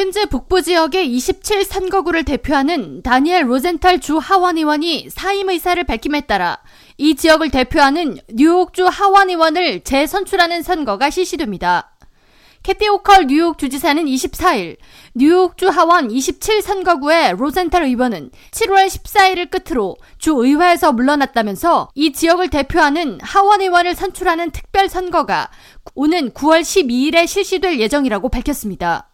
퀸즈 북부 지역의 27 선거구를 대표하는 다니엘 로젠탈 주 하원 의원이 사임 의사를 밝힘에 따라 이 지역을 대표하는 뉴욕주 하원 의원을 재선출하는 선거가 실시됩니다. 캐티 호컬 뉴욕 주지사는 24일 뉴욕주 하원 27 선거구의 로젠탈 의원은 7월 14일을 끝으로 주 의회에서 물러났다면서 이 지역을 대표하는 하원 의원을 선출하는 특별 선거가 오는 9월 12일에 실시될 예정이라고 밝혔습니다.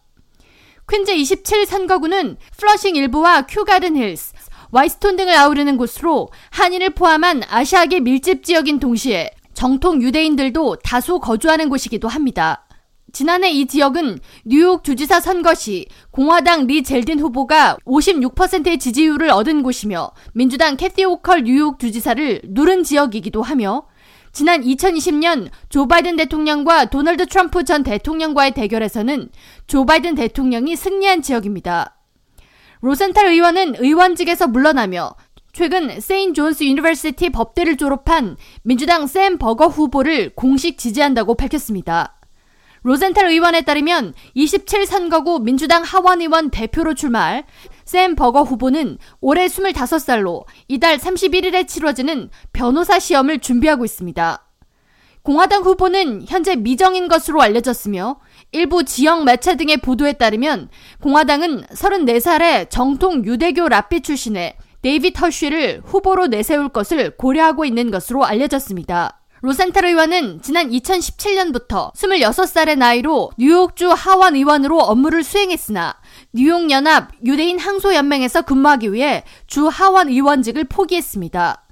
퀸즈 27 선거구는 플러싱 일부와 큐가든 힐스, 와잇스톤 등을 아우르는 곳으로 한인을 포함한 아시아계 밀집 지역인 동시에 정통 유대인들도 다수 거주하는 곳이기도 합니다. 지난해 이 지역은 뉴욕 주지사 선거 시 공화당 리 젤딘 후보가 56%의 지지율을 얻은 곳이며 민주당 캐티 호컬 뉴욕 주지사를 누른 지역이기도 하며 지난 2020년 조 바이든 대통령과 도널드 트럼프 전 대통령과의 대결에서는 조 바이든 대통령이 승리한 지역입니다. 로센탈 의원은 의원직에서 물러나며 최근 세인트 존스 유니버시티 법대를 졸업한 민주당 샘 버거 후보를 공식 지지한다고 밝혔습니다. 로젠탈 의원에 따르면 27 선거구 민주당 하원 의원 대표로 출마할 샘 버거 후보는 올해 25살로 이달 31일에 치러지는 변호사 시험을 준비하고 있습니다. 공화당 후보는 현재 미정인 것으로 알려졌으며 일부 지역 매체 등의 보도에 따르면 공화당은 34살의 정통 유대교 랍비 출신의 데이빗 허쉬를 후보로 내세울 것을 고려하고 있는 것으로 알려졌습니다. 로센탈 의원은 지난 2017년부터 26살의 나이로 뉴욕주 하원 의원으로 업무를 수행했으나 뉴욕연합 유대인 항소연맹에서 근무하기 위해 주 하원 의원직을 포기했습니다.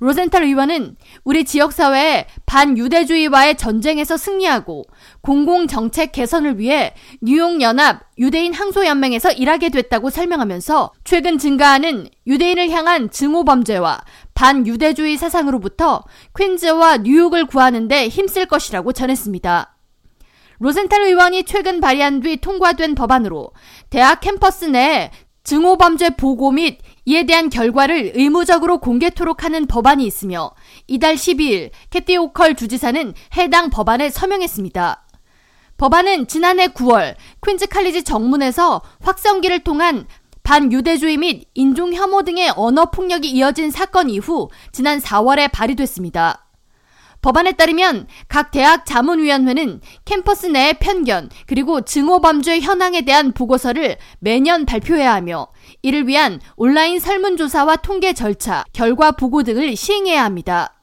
로젠탈 의원은 우리 지역사회의 반유대주의와의 전쟁에서 승리하고 공공정책 개선을 위해 뉴욕연합 유대인 항소연맹에서 일하게 됐다고 설명하면서 최근 증가하는 유대인을 향한 증오범죄와 반유대주의 사상으로부터 퀸즈와 뉴욕을 구하는데 힘쓸 것이라고 전했습니다. 로젠탈 의원이 최근 발의한 뒤 통과된 법안으로 대학 캠퍼스 내 증오범죄 보고 및 이에 대한 결과를 의무적으로 공개토록 하는 법안이 있으며 이달 12일 캐티 오컬 주지사는 해당 법안에 서명했습니다. 법안은 지난해 9월 퀸즈 칼리지 정문에서 확성기를 통한 반유대주의 및 인종 혐오 등의 언어 폭력이 이어진 사건 이후 지난 4월에 발의됐습니다. 법안에 따르면 각 대학 자문위원회는 캠퍼스 내의 편견 그리고 증오 범죄 현황에 대한 보고서를 매년 발표해야 하며 이를 위한 온라인 설문조사와 통계 절차, 결과 보고 등을 시행해야 합니다.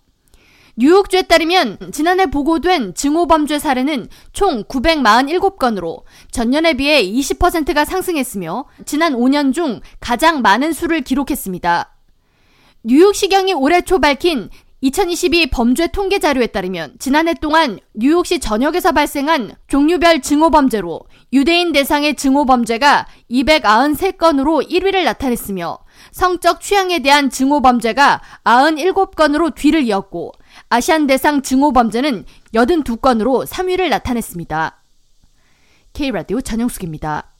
뉴욕주에 따르면 지난해 보고된 증오범죄 사례는 총 947건으로 전년에 비해 20%가 상승했으며 지난 5년 중 가장 많은 수를 기록했습니다. 뉴욕시경이 올해 초 밝힌 2022 범죄 통계 자료에 따르면 지난해 동안 뉴욕시 전역에서 발생한 종류별 증오 범죄로 유대인 대상의 증오 범죄가 293건으로 1위를 나타냈으며 성적 취향에 대한 증오 범죄가 97건으로 뒤를 이었고 아시안 대상 증오 범죄는 82건으로 3위를 나타냈습니다. K라디오 전영숙입니다.